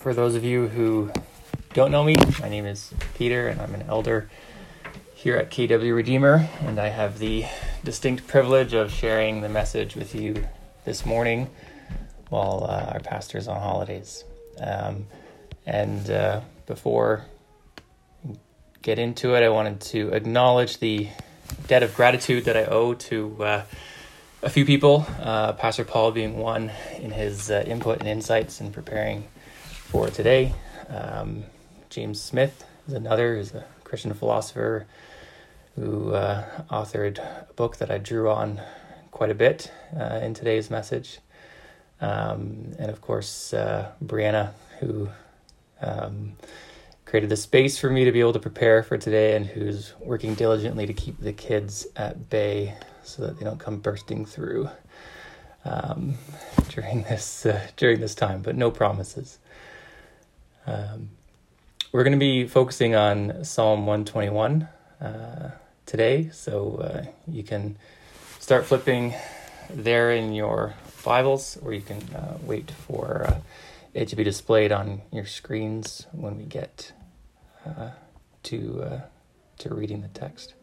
for those of you who don't know me, my name is Peter, and I'm an elder here at KW Redeemer, and I have the distinct privilege of sharing the message with you this morning while uh, our pastor's on holidays. Um, and uh, before get into it, I wanted to acknowledge the debt of gratitude that I owe to uh, a few people, uh, Pastor Paul being one in his uh, input and insights in preparing for today. Um, James Smith is another, is a Christian philosopher who uh, authored a book that I drew on quite a bit uh, in today's message. Um, and of course, uh, Brianna, who um, created the space for me to be able to prepare for today and who's working diligently to keep the kids at bay so that they don't come bursting through um, during this uh, during this time. But no promises. Um, we're going to be focusing on Psalm 121 uh, today, so uh, you can start flipping there in your Bibles, or you can uh, wait for uh, it to be displayed on your screens when we get uh, to uh, to reading the text.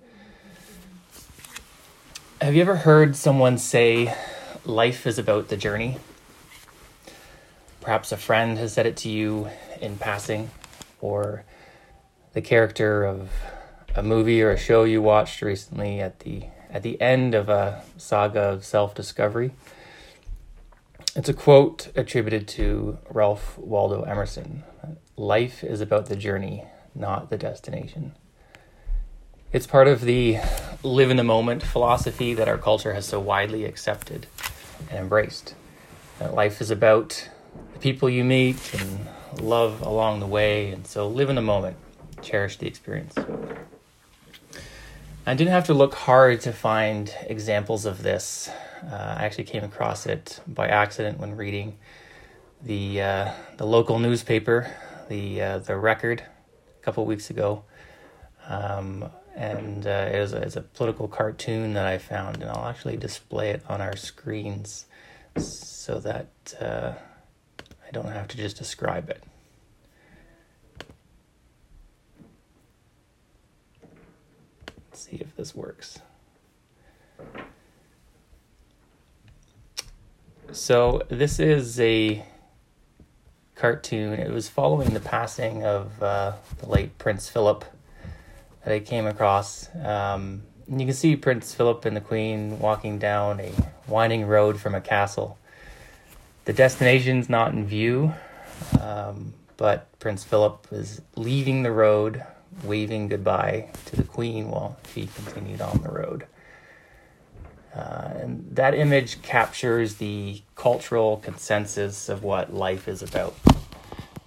Have you ever heard someone say, "Life is about the journey"? Perhaps a friend has said it to you in passing, or the character of a movie or a show you watched recently at the at the end of a saga of self-discovery. It's a quote attributed to Ralph Waldo Emerson. Life is about the journey, not the destination. It's part of the live in the moment philosophy that our culture has so widely accepted and embraced. That life is about the people you meet and love along the way, and so live in the moment, cherish the experience. I didn't have to look hard to find examples of this. Uh, I actually came across it by accident when reading the uh, the local newspaper, the uh, the Record, a couple weeks ago, um, and uh, it was a, it's a political cartoon that I found, and I'll actually display it on our screens so that uh, I don't have to just describe it. Let's see if this works. So this is a cartoon. It was following the passing of uh, the late Prince Philip that I came across. Um, you can see Prince Philip and the Queen walking down a winding road from a castle. The destination's not in view, um, but Prince Philip is leaving the road, waving goodbye to the Queen while she continued on the road. Uh, and that image captures the cultural consensus of what life is about.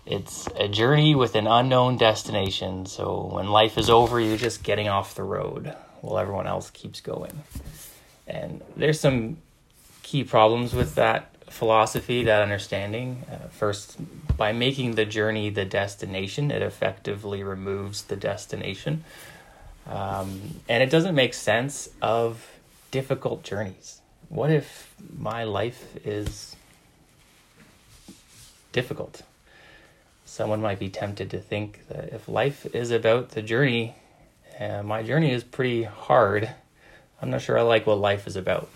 It's a journey with an unknown destination, so when life is over, you're just getting off the road while everyone else keeps going. And there's some key problems with that philosophy, that understanding. Uh, first, by making the journey the destination, it effectively removes the destination. Um, and it doesn't make sense of difficult journeys. What if my life is difficult? Someone might be tempted to think that if life is about the journey, uh, my journey is pretty hard. I'm not sure I like what life is about.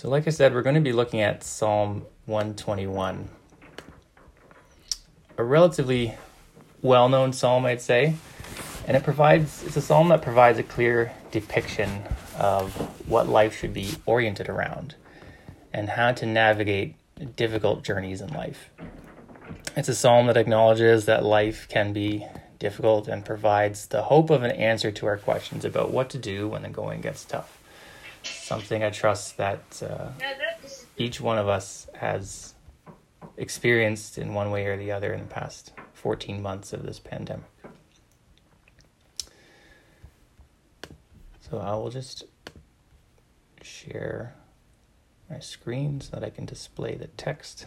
So, like I said, we're going to be looking at Psalm 121, a relatively well known psalm, I'd say. And it provides, it's a psalm that provides a clear depiction of what life should be oriented around and how to navigate difficult journeys in life. It's a psalm that acknowledges that life can be difficult and provides the hope of an answer to our questions about what to do when the going gets tough. Something I trust that uh, each one of us has experienced in one way or the other in the past 14 months of this pandemic. So I will just share my screen so that I can display the text.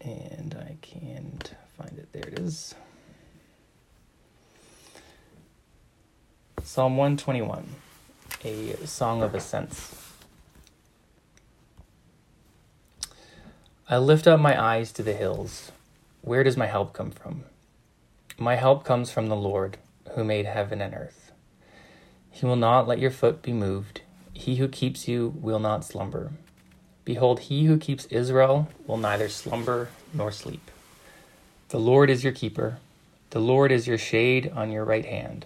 And I can't find it. There it is. Psalm 121, a song of ascents. I lift up my eyes to the hills. Where does my help come from? My help comes from the Lord, who made heaven and earth. He will not let your foot be moved. He who keeps you will not slumber. Behold, he who keeps Israel will neither slumber nor sleep. The Lord is your keeper. The Lord is your shade on your right hand.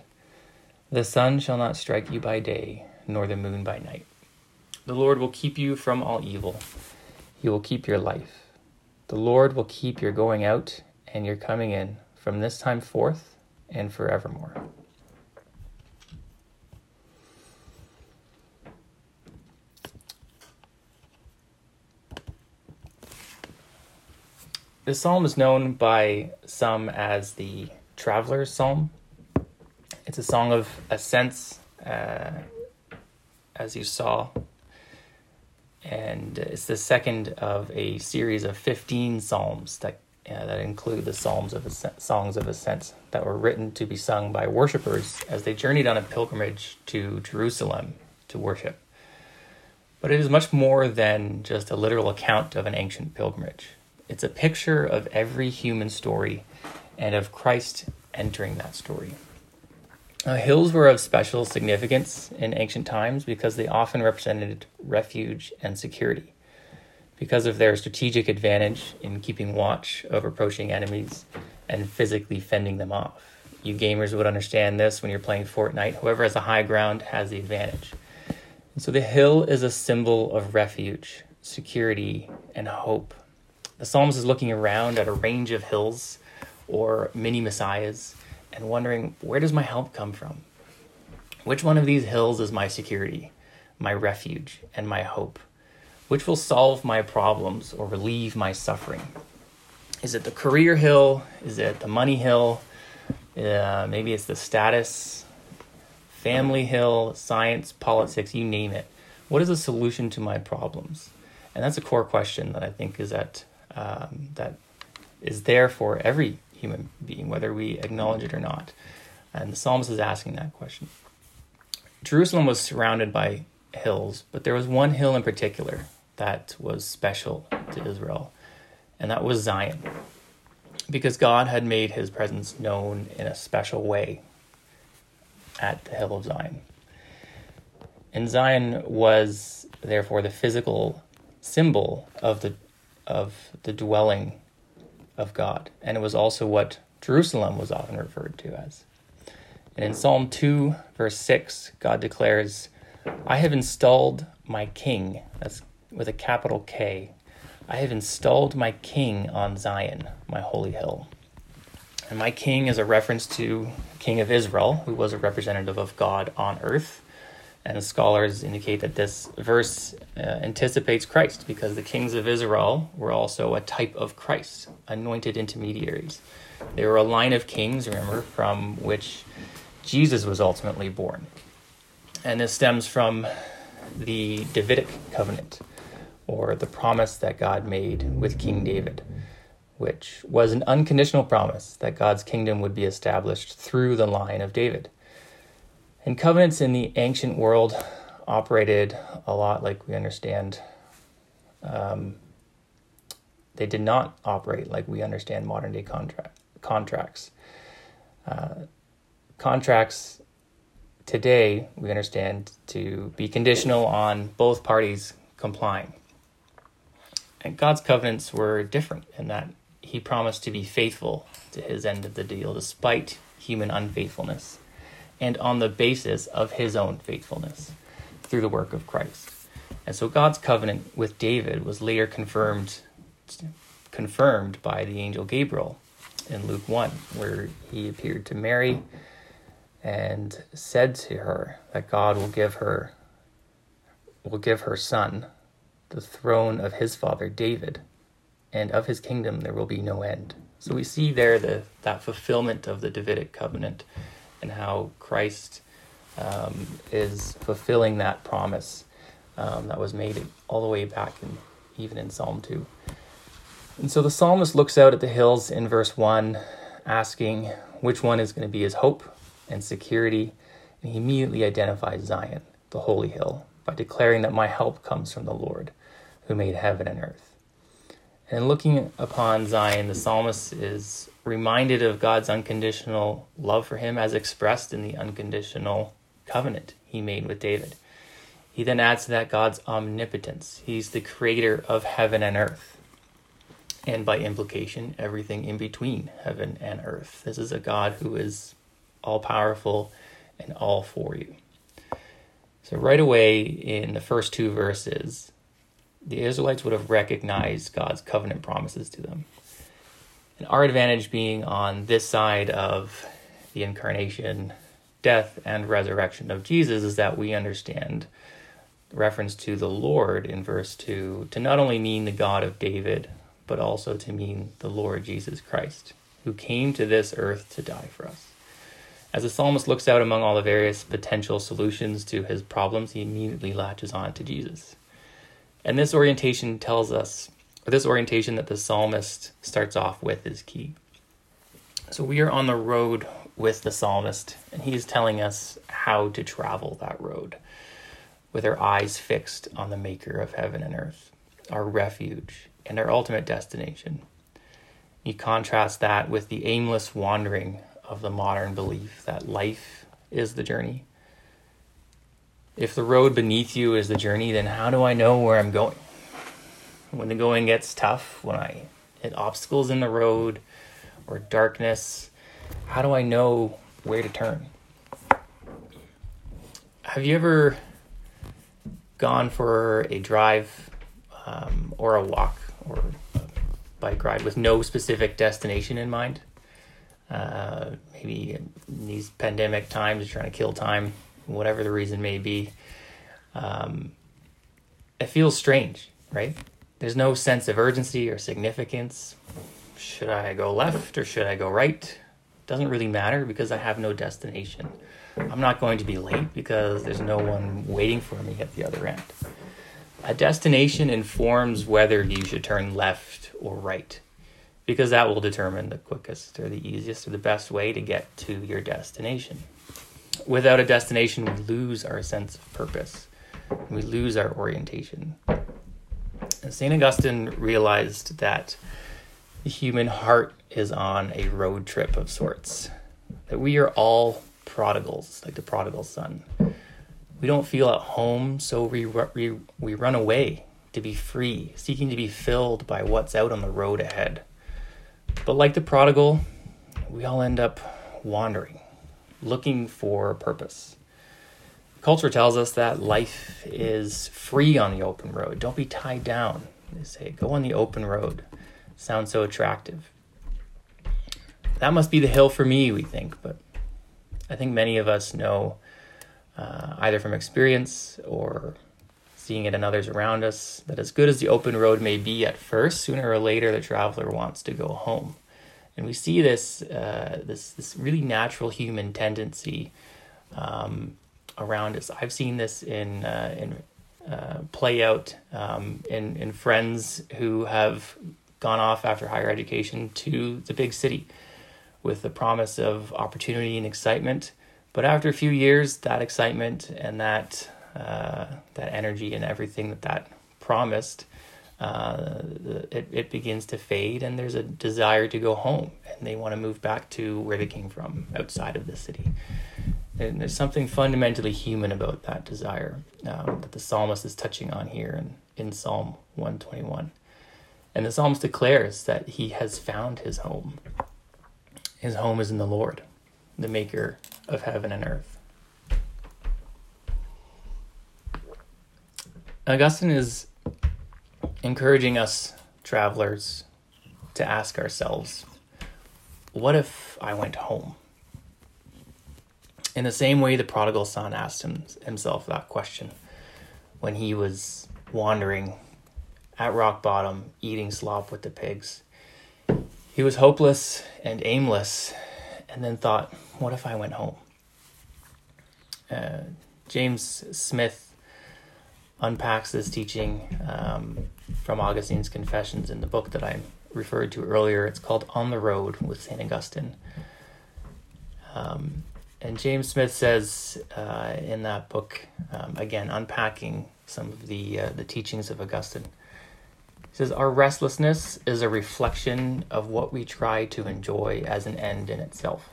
The sun shall not strike you by day, nor the moon by night. The Lord will keep you from all evil. He will keep your life. The Lord will keep your going out and your coming in from this time forth and forevermore. This psalm is known by some as the Traveler's Psalm. It's a song of ascents, uh, as you saw, and it's the second of a series of 15 psalms that uh, that include the psalms of ascent, songs of ascents that were written to be sung by worshippers as they journeyed on a pilgrimage to Jerusalem to worship. But it is much more than just a literal account of an ancient pilgrimage. It's a picture of every human story and of Christ entering that story. Hills were of special significance in ancient times because they often represented refuge and security. Because of their strategic advantage in keeping watch of approaching enemies and physically fending them off. You gamers would understand this when you're playing Fortnite. Whoever has the high ground has the advantage. And so the hill is a symbol of refuge, security, and hope the psalmist is looking around at a range of hills or mini messiahs and wondering where does my help come from? Which one of these hills is my security, my refuge, and my hope? Which will solve my problems or relieve my suffering? Is it the career hill? Is it the money hill? Uh, maybe it's the status, family hill, science, politics, you name it. What is the solution to my problems? And that's a core question that I think is at um, that is there for every human being, whether we acknowledge it or not. And the psalmist is asking that question. Jerusalem was surrounded by hills, but there was one hill in particular that was special to Israel, and that was Zion. Because God had made his presence known in a special way at the hill of Zion. And Zion was therefore the physical symbol of the of the dwelling of God. And it was also what Jerusalem was often referred to as. And in Psalm 2, verse 6, God declares, I have installed my king, that's with a capital K. I have installed my king on Zion, my holy hill. And my king is a reference to King of Israel, who was a representative of God on earth. And scholars indicate that this verse uh, anticipates Christ because the kings of Israel were also a type of Christ, anointed intermediaries. They were a line of kings, remember, from which Jesus was ultimately born. And this stems from the Davidic covenant, or the promise that God made with King David, which was an unconditional promise that God's kingdom would be established through the line of David. And covenants in the ancient world operated a lot like we understand. Um, they did not operate like we understand modern day contract, contracts. Uh, contracts today we understand to be conditional on both parties complying. And God's covenants were different in that he promised to be faithful to his end of the deal despite human unfaithfulness and on the basis of his own faithfulness through the work of Christ. And so God's covenant with David was later confirmed confirmed by the angel Gabriel in Luke 1 where he appeared to Mary and said to her that God will give her will give her son the throne of his father David and of his kingdom there will be no end. So we see there the that fulfillment of the Davidic covenant and how Christ um, is fulfilling that promise um, that was made all the way back in even in Psalm 2. And so the psalmist looks out at the hills in verse 1, asking which one is going to be his hope and security And he immediately identifies Zion, the holy hill, by declaring that my help comes from the Lord, who made heaven and earth. And looking upon Zion, the psalmist is reminded of God's unconditional love for him as expressed in the unconditional covenant he made with David. He then adds to that God's omnipotence. He's the creator of heaven and earth. And by implication, everything in between heaven and earth. This is a God who is all powerful and all for you. So, right away in the first two verses, the Israelites would have recognized God's covenant promises to them. And our advantage being on this side of the incarnation, death, and resurrection of Jesus is that we understand reference to the Lord in verse 2 to not only mean the God of David, but also to mean the Lord Jesus Christ, who came to this earth to die for us. As the psalmist looks out among all the various potential solutions to his problems, he immediately latches on to Jesus. And this orientation tells us, or this orientation that the psalmist starts off with is key. So we are on the road with the psalmist, and he is telling us how to travel that road with our eyes fixed on the maker of heaven and earth, our refuge, and our ultimate destination. You contrast that with the aimless wandering of the modern belief that life is the journey if the road beneath you is the journey, then how do I know where I'm going? When the going gets tough, when I hit obstacles in the road or darkness, how do I know where to turn? Have you ever gone for a drive um, or a walk or a bike ride with no specific destination in mind? Uh, maybe in these pandemic times, trying to kill time whatever the reason may be, um, it feels strange, right? There's no sense of urgency or significance. Should I go left or should I go right? Doesn't really matter because I have no destination. I'm not going to be late because there's no one waiting for me at the other end. A destination informs whether you should turn left or right because that will determine the quickest or the easiest or the best way to get to your destination without a destination, we lose our sense of purpose. We lose our orientation. St. Augustine realized that the human heart is on a road trip of sorts, that we are all prodigals, like the prodigal son. We don't feel at home, so we, we, we run away to be free, seeking to be filled by what's out on the road ahead. But like the prodigal, we all end up wandering looking for purpose. Culture tells us that life is free on the open road. Don't be tied down. They say, go on the open road. Sounds so attractive. That must be the hill for me, we think, but I think many of us know, uh, either from experience or seeing it in others around us, that as good as the open road may be at first, sooner or later the traveler wants to go home and we see this uh, this this really natural human tendency um, around us. I've seen this in uh, in uh, play out um, in in friends who have gone off after higher education to the big city with the promise of opportunity and excitement. But after a few years, that excitement and that uh, that energy and everything that that promised uh, it, it begins to fade and there's a desire to go home and they want to move back to where they came from outside of the city and there's something fundamentally human about that desire um, that the psalmist is touching on here in, in psalm 121 and the psalmist declares that he has found his home. His home is in the lord the maker of heaven and earth. Augustine is encouraging us travelers to ask ourselves what if I went home? In the same way the prodigal son asked him, himself that question when he was wandering at rock bottom, eating slop with the pigs. He was hopeless and aimless, and then thought, what if I went home? Uh, James Smith unpacks this teaching um, from Augustine's Confessions in the book that I referred to earlier. It's called On the Road with St. Augustine. Um, and James Smith says uh, in that book, um, again, unpacking some of the, uh, the teachings of Augustine, he says, Our restlessness is a reflection of what we try to enjoy as an end in itself.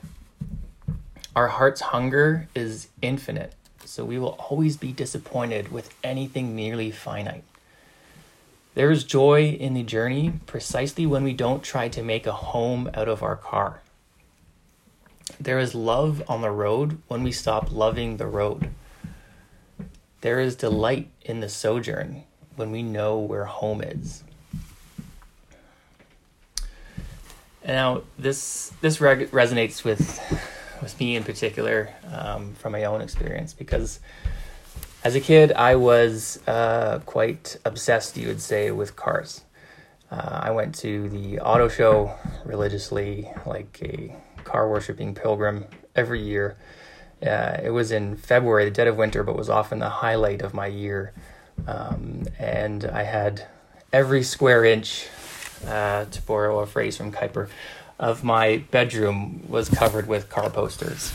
Our heart's hunger is infinite, so we will always be disappointed with anything merely finite. There is joy in the journey precisely when we don't try to make a home out of our car. There is love on the road when we stop loving the road. There is delight in the sojourn when we know where home is. And now this this re- resonates with with me in particular um, from my own experience because as a kid I was uh, quite obsessed, you would say, with cars. Uh, I went to the auto show religiously, like a car worshipping pilgrim every year. Uh, it was in February, the dead of winter, but was often the highlight of my year. Um, and I had every square inch, uh, to borrow a phrase from Kuyper, of my bedroom was covered with car posters.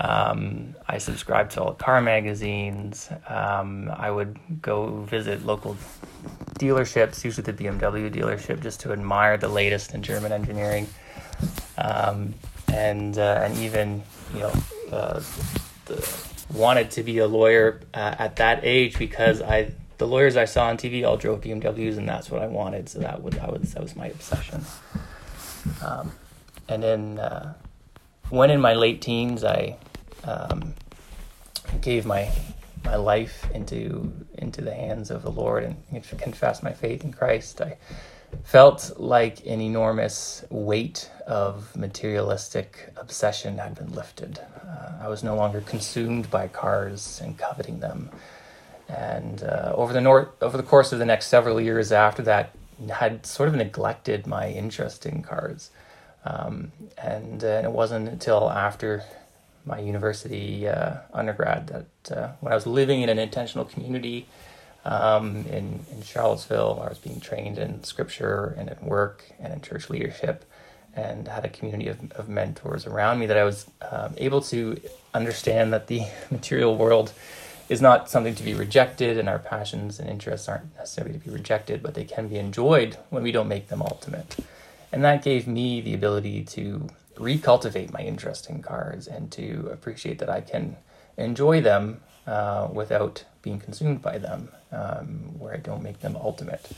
Um, I subscribed to all car magazines. Um, I would go visit local dealerships, usually the BMW dealership, just to admire the latest in German engineering. Um, and uh, and even you know uh, the, wanted to be a lawyer uh, at that age because I the lawyers I saw on TV all drove BMWs and that's what I wanted. So that was that was that was my obsession. Um, and then uh, when in my late teens, I um, gave my my life into into the hands of the Lord and confessed my faith in Christ. I felt like an enormous weight of materialistic obsession had been lifted. Uh, I was no longer consumed by cars and coveting them. And uh, over the nor- over the course of the next several years after that, had sort of neglected my interest in cars. Um, and, uh, it wasn't until after my university uh, undergrad that uh, when I was living in an intentional community um, in, in Charlottesville. I was being trained in scripture and in work and in church leadership and had a community of, of mentors around me that I was um, able to understand that the material world is not something to be rejected and our passions and interests aren't necessarily to be rejected, but they can be enjoyed when we don't make them ultimate. And that gave me the ability to recultivate my interest in cars and to appreciate that I can enjoy them uh, without being consumed by them, um, where I don't make them ultimate.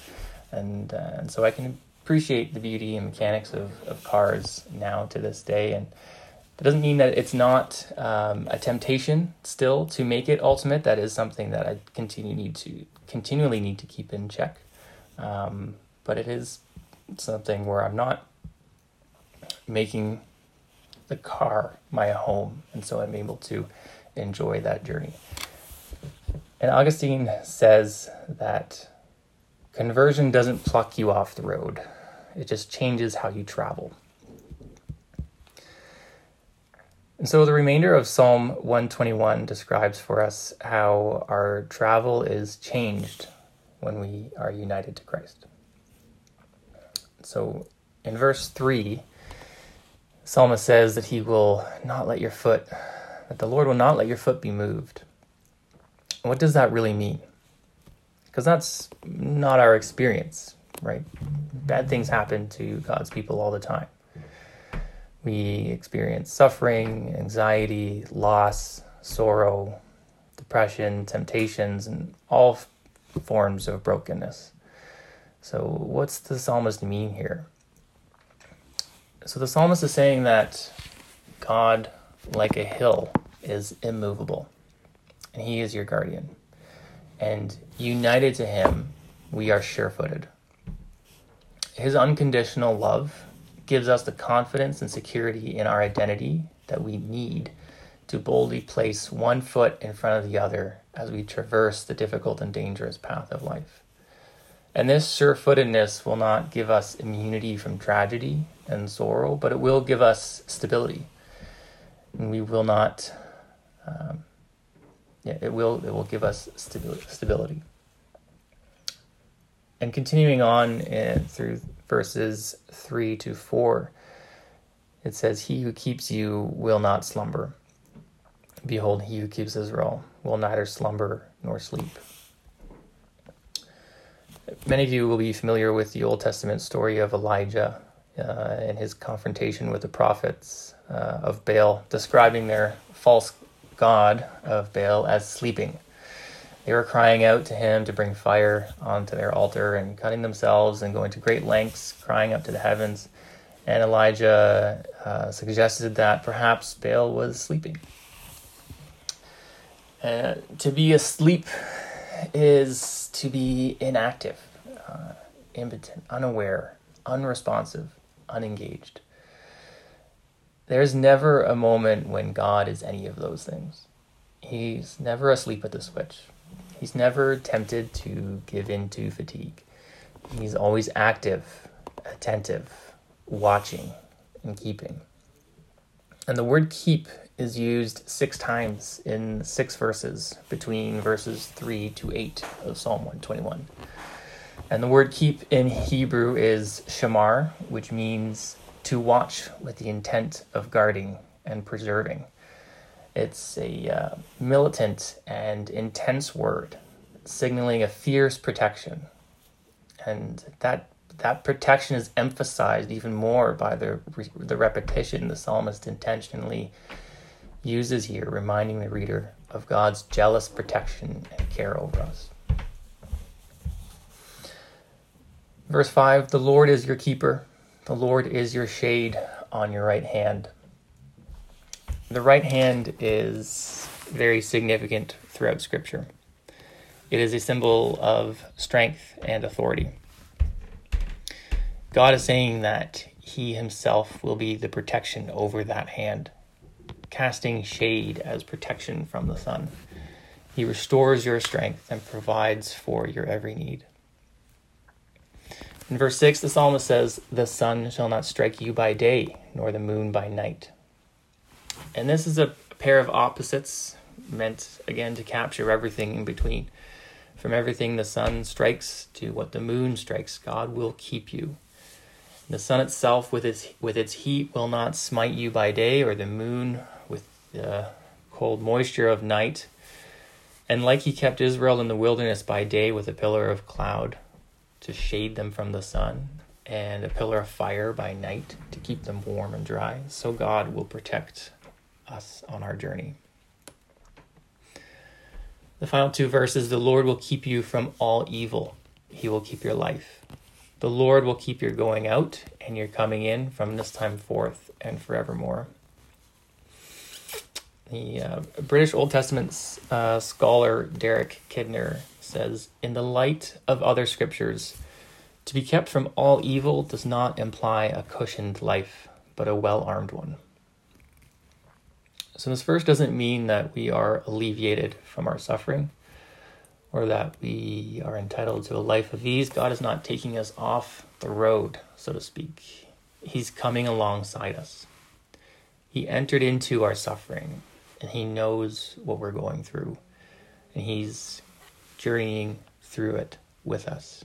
And, uh, and so I can appreciate the beauty and mechanics of, of cars now to this day. And that doesn't mean that it's not um, a temptation still to make it ultimate. That is something that I continue need to continually need to keep in check. Um, but it is something where I'm not making the car my home, and so I'm able to enjoy that journey. And Augustine says that conversion doesn't pluck you off the road, it just changes how you travel. And so the remainder of Psalm 121 describes for us how our travel is changed when we are united to Christ. So in verse 3, psalmist says that he will not let your foot, that the Lord will not let your foot be moved. What does that really mean? Because that's not our experience, right? Bad things happen to God's people all the time. We experience suffering, anxiety, loss, sorrow, depression, temptations, and all forms of brokenness. So, what's the psalmist mean here? So, the psalmist is saying that God, like a hill, is immovable and he is your guardian. And united to him, we are sure footed. His unconditional love gives us the confidence and security in our identity that we need to boldly place one foot in front of the other as we traverse the difficult and dangerous path of life. And this sure footedness will not give us immunity from tragedy and sorrow, but it will give us stability. And we will not um, yeah, it will it will give us stability. And continuing on in, through verses three to four, it says, "He who keeps you will not slumber. Behold, he who keeps Israel will neither slumber nor sleep. Many of you will be familiar with the Old Testament story of Elijah uh, and his confrontation with the prophets uh, of Baal, describing their false god of Baal as sleeping. They were crying out to him to bring fire onto their altar and cutting themselves and going to great lengths, crying up to the heavens. And Elijah uh, suggested that perhaps Baal was sleeping. Uh, to be asleep is to be inactive, uh, impotent, unaware, unresponsive, unengaged. There's never a moment when God is any of those things. He's never asleep at the switch. He's never tempted to give in to fatigue. He's always active, attentive, watching, and keeping. And the word keep is used six times in six verses between verses 3 to 8 of Psalm 121. And the word keep in Hebrew is shamar, which means to watch with the intent of guarding and preserving. It's a uh, militant and intense word, signaling a fierce protection. And that that protection is emphasized even more by the the repetition the psalmist intentionally uses here, reminding the reader of God's jealous protection and care over us. Verse 5 The Lord is your keeper, the Lord is your shade on your right hand. The right hand is very significant throughout Scripture. It is a symbol of strength and authority. God is saying that He Himself will be the protection over that hand casting shade as protection from the sun. He restores your strength and provides for your every need. In verse 6, the psalmist says, The sun shall not strike you by day, nor the moon by night. And this is a pair of opposites meant, again, to capture everything in between. From everything the sun strikes to what the moon strikes, God will keep you. The sun itself, with its, with its heat, will not smite you by day, or the moon with the cold moisture of night. And like he kept Israel in the wilderness by day with a pillar of cloud to shade them from the sun, and a pillar of fire by night to keep them warm and dry, so God will protect us on our journey. The final two verses the Lord will keep you from all evil, He will keep your life. The Lord will keep your going out and your coming in from this time forth and forevermore the uh, British Old Testament uh, scholar Derek Kidner says, In the light of other scriptures, to be kept from all evil does not imply a cushioned life, but a well armed one. So, this verse doesn't mean that we are alleviated from our suffering or that we are entitled to a life of ease. God is not taking us off the road, so to speak. He's coming alongside us. He entered into our suffering and He knows what we're going through, and He's journeying through it with us.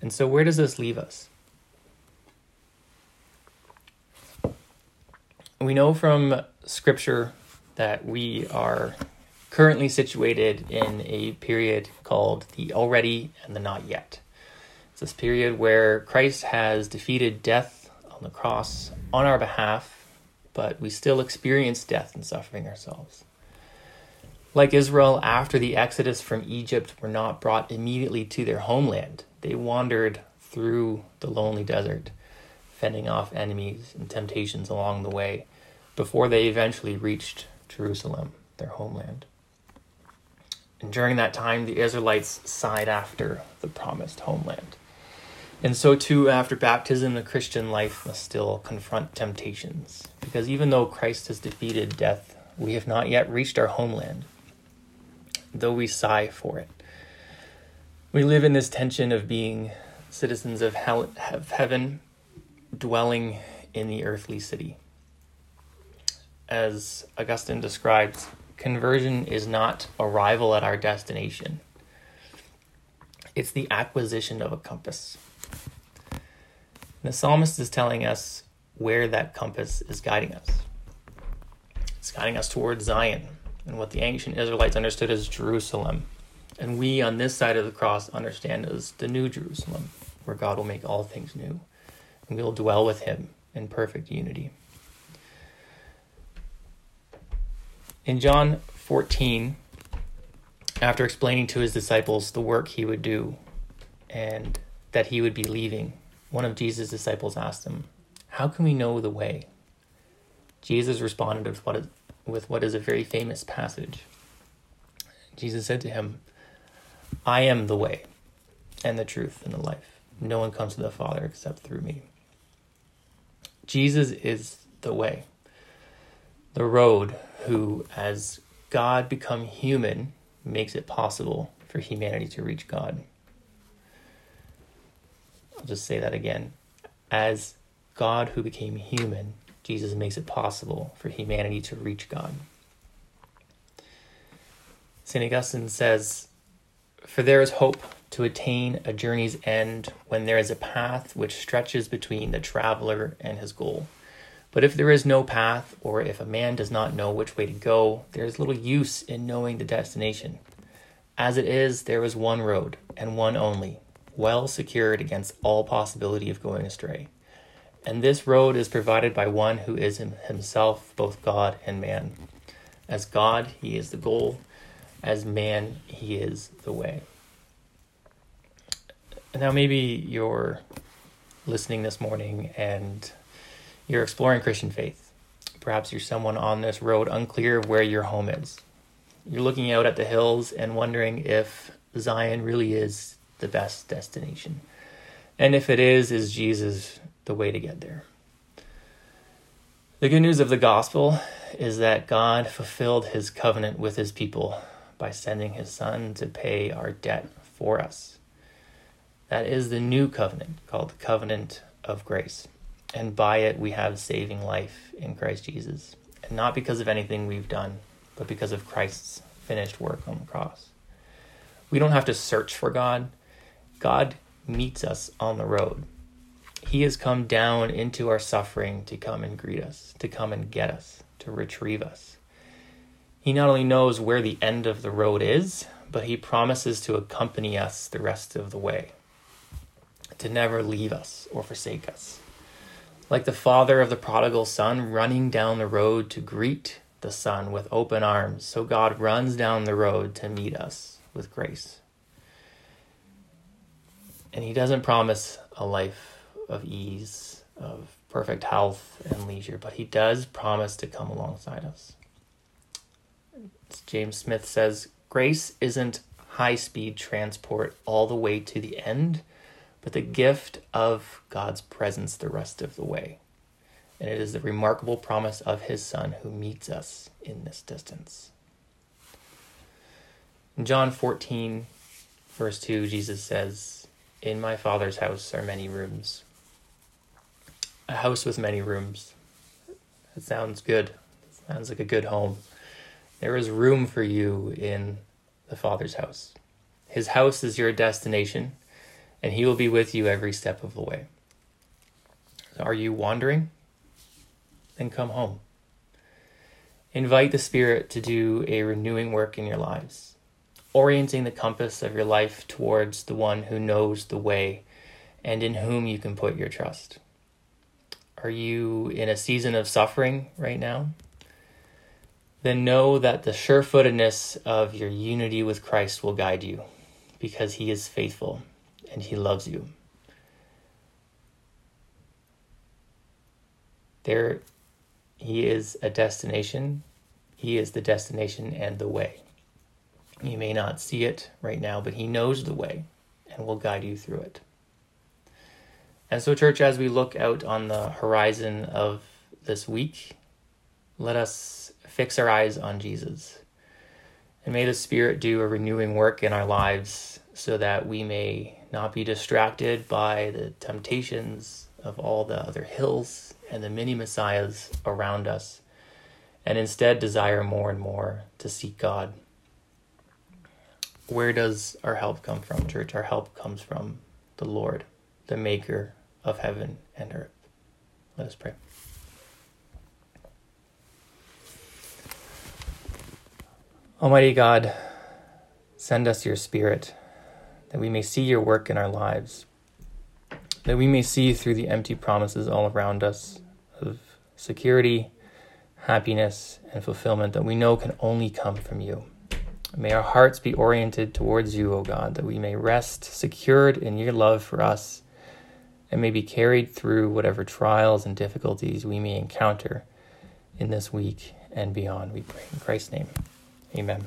And so, where does this leave us? We know from Scripture that we are currently situated in a period called the already and the not yet. It's this period where Christ has defeated death on the cross on our behalf but we still experience death and suffering ourselves. Like Israel, after the exodus from Egypt, were not brought immediately to their homeland. They wandered through the lonely desert, fending off enemies and temptations along the way, before they eventually reached Jerusalem, their homeland. And during that time, the Israelites sighed after the promised homeland. And so, too, after baptism, the Christian life must still confront temptations. Because even though Christ has defeated death, we have not yet reached our homeland, though we sigh for it. We live in this tension of being citizens of, heaven, dwelling in the earthly city. As Augustine describes, conversion is not arrival at our destination, it's the acquisition of a compass. The psalmist is telling us where that compass is guiding us. It's guiding us towards Zion and what the ancient Israelites understood as Jerusalem. And we on this side of the cross understand as the new Jerusalem, where God will make all things new. And we will dwell with him in perfect unity. In John 14, after explaining to his disciples the work he would do and that he would be leaving, one of Jesus' disciples asked him, How can we know the way? Jesus responded with what is, with what is a very famous passage. Jesus said to him, I am the way and the truth and the life. No one comes to the Father except through me. Jesus is the way, the road, who, as God become human, makes it possible for humanity to reach God. I'll just say that again. As God who became human, Jesus makes it possible for humanity to reach God. St. Augustine says, For there is hope to attain a journey's end when there is a path which stretches between the traveler and his goal. But if there is no path, or if a man does not know which way to go, there is little use in knowing the destination. As it is, there is one road, and one only, well secured against all possibility of going astray. And this road is provided by one who is himself both God and man. As God, he is the goal. As man, he is the way. Now, maybe you're listening this morning and you're exploring Christian faith. Perhaps you're someone on this road unclear of where your home is. You're looking out at the hills and wondering if Zion really is the best destination. And if it is, is Jesus the way to get there? The good news of the gospel is that God fulfilled his covenant with his people by sending his son to pay our debt for us. That is the new covenant called the covenant of grace and by it we have saving life in Christ Jesus. And not because of anything we've done, but because of Christ's finished work on the cross. We don't have to search for God. God meets us on the road. He has come down into our suffering to come and greet us, to come and get us, to retrieve us. He not only knows where the end of the road is, but he promises to accompany us the rest of the way, to never leave us or forsake us like the father of the prodigal son running down the road to greet the son with open arms. So God runs down the road to meet us with grace. And he doesn't promise a life of ease, of perfect health and leisure, but he does promise to come alongside us. James Smith says, grace isn't high speed transport all the way to the end but the gift of God's presence the rest of the way. And it is the remarkable promise of his Son who meets us in this distance. In John 14, verse 2, Jesus says, In my Father's house are many rooms. A house with many rooms. That sounds good. sounds like a good home. There is room for you in the Father's house. His house is your destination and he will be with you every step of the way. Are you wandering? Then come home. Invite the Spirit to do a renewing work in your lives, orienting the compass of your life towards the one who knows the way and in whom you can put your trust. Are you in a season of suffering right now? Then know that the surefootedness of your unity with Christ will guide you because he is faithful and He loves you. There, He is a destination. He is the destination and the way. You may not see it right now, but He knows the way and will guide you through it. And so, church, as we look out on the horizon of this week, let us fix our eyes on Jesus. And may the Spirit do a renewing work in our lives so that we may not be distracted by the temptations of all the other hills and the many messiahs around us, and instead desire more and more to seek God. Where does our help come from, church? Our help comes from the Lord, the maker of heaven and earth. Let us pray. Almighty God, send us your Spirit that we may see your work in our lives, that we may see through the empty promises all around us of security, happiness, and fulfillment that we know can only come from you. May our hearts be oriented towards you, O God, that we may rest secured in your love for us and may be carried through whatever trials and difficulties we may encounter in this week and beyond. We pray in Christ's name. Amen.